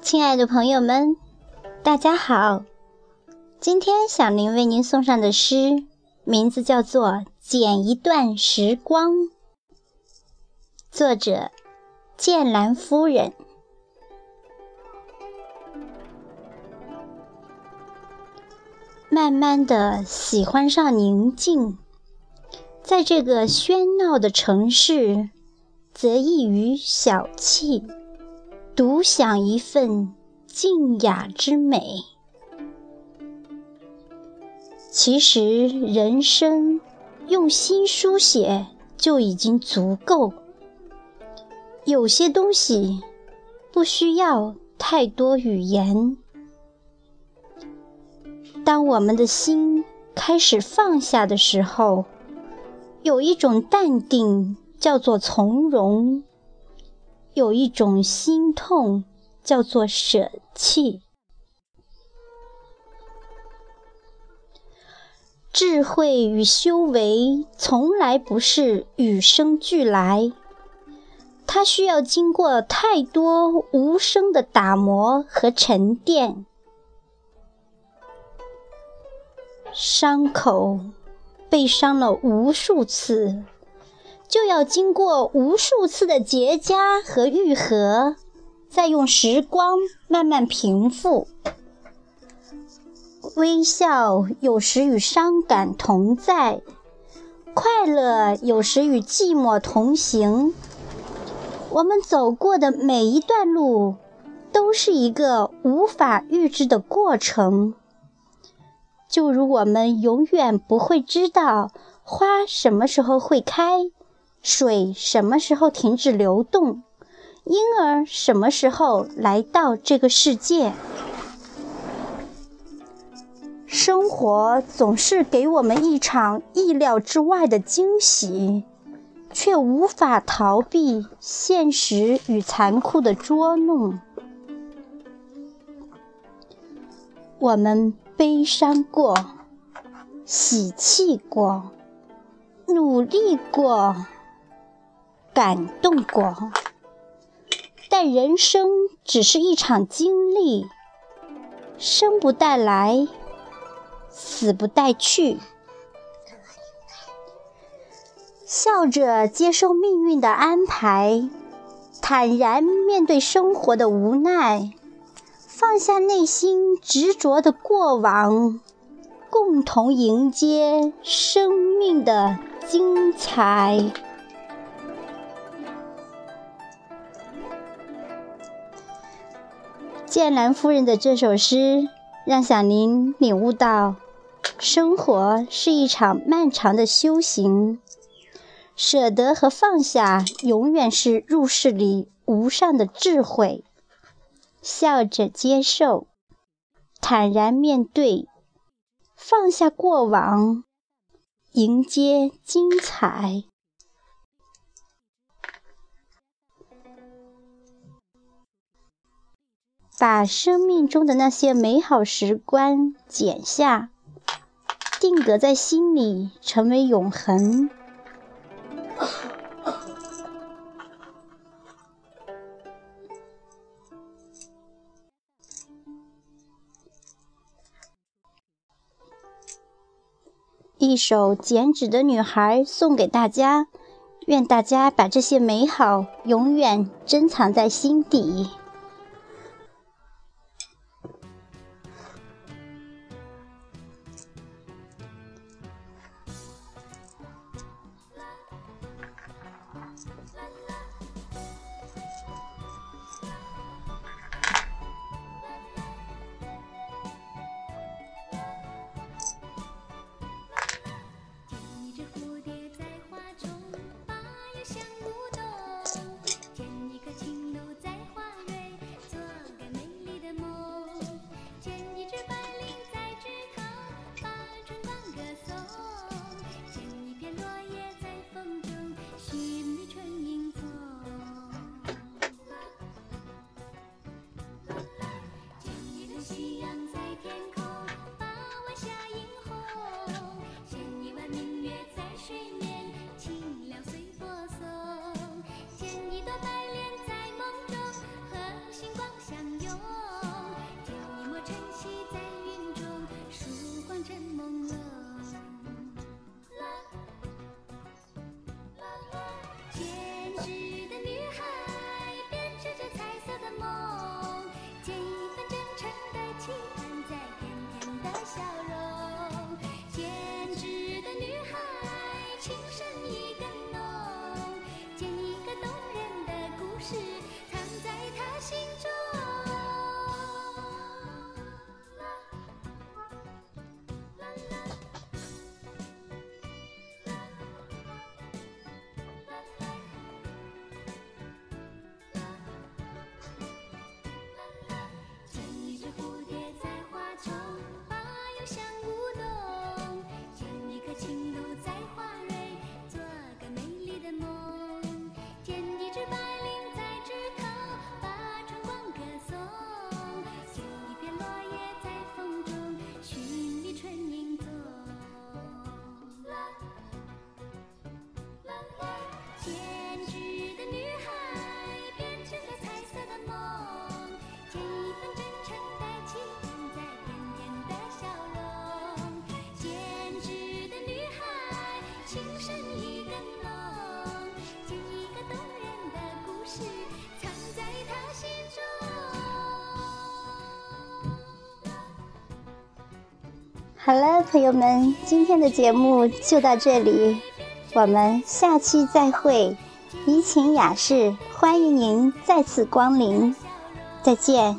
亲爱的朋友们，大家好！今天小林为您送上的诗，名字叫做《剪一段时光》，作者剑兰夫人。慢慢的喜欢上宁静，在这个喧闹的城市，则异于小憩。独享一份静雅之美。其实，人生用心书写就已经足够。有些东西不需要太多语言。当我们的心开始放下的时候，有一种淡定，叫做从容。有一种心痛，叫做舍弃。智慧与修为从来不是与生俱来，它需要经过太多无声的打磨和沉淀。伤口被伤了无数次。就要经过无数次的结痂和愈合，再用时光慢慢平复。微笑有时与伤感同在，快乐有时与寂寞同行。我们走过的每一段路，都是一个无法预知的过程。就如我们永远不会知道花什么时候会开。水什么时候停止流动？婴儿什么时候来到这个世界？生活总是给我们一场意料之外的惊喜，却无法逃避现实与残酷的捉弄。我们悲伤过，喜气过，努力过。感动过，但人生只是一场经历，生不带来，死不带去。笑着接受命运的安排，坦然面对生活的无奈，放下内心执着的过往，共同迎接生命的精彩。剑兰夫人的这首诗，让小林领悟到，生活是一场漫长的修行，舍得和放下，永远是入世里无上的智慧。笑着接受，坦然面对，放下过往，迎接精彩。把生命中的那些美好时光剪下，定格在心里，成为永恒。一首《剪纸的女孩》送给大家，愿大家把这些美好永远珍藏在心底。好了，朋友们，今天的节目就到这里，我们下期再会。怡情雅士，欢迎您再次光临，再见。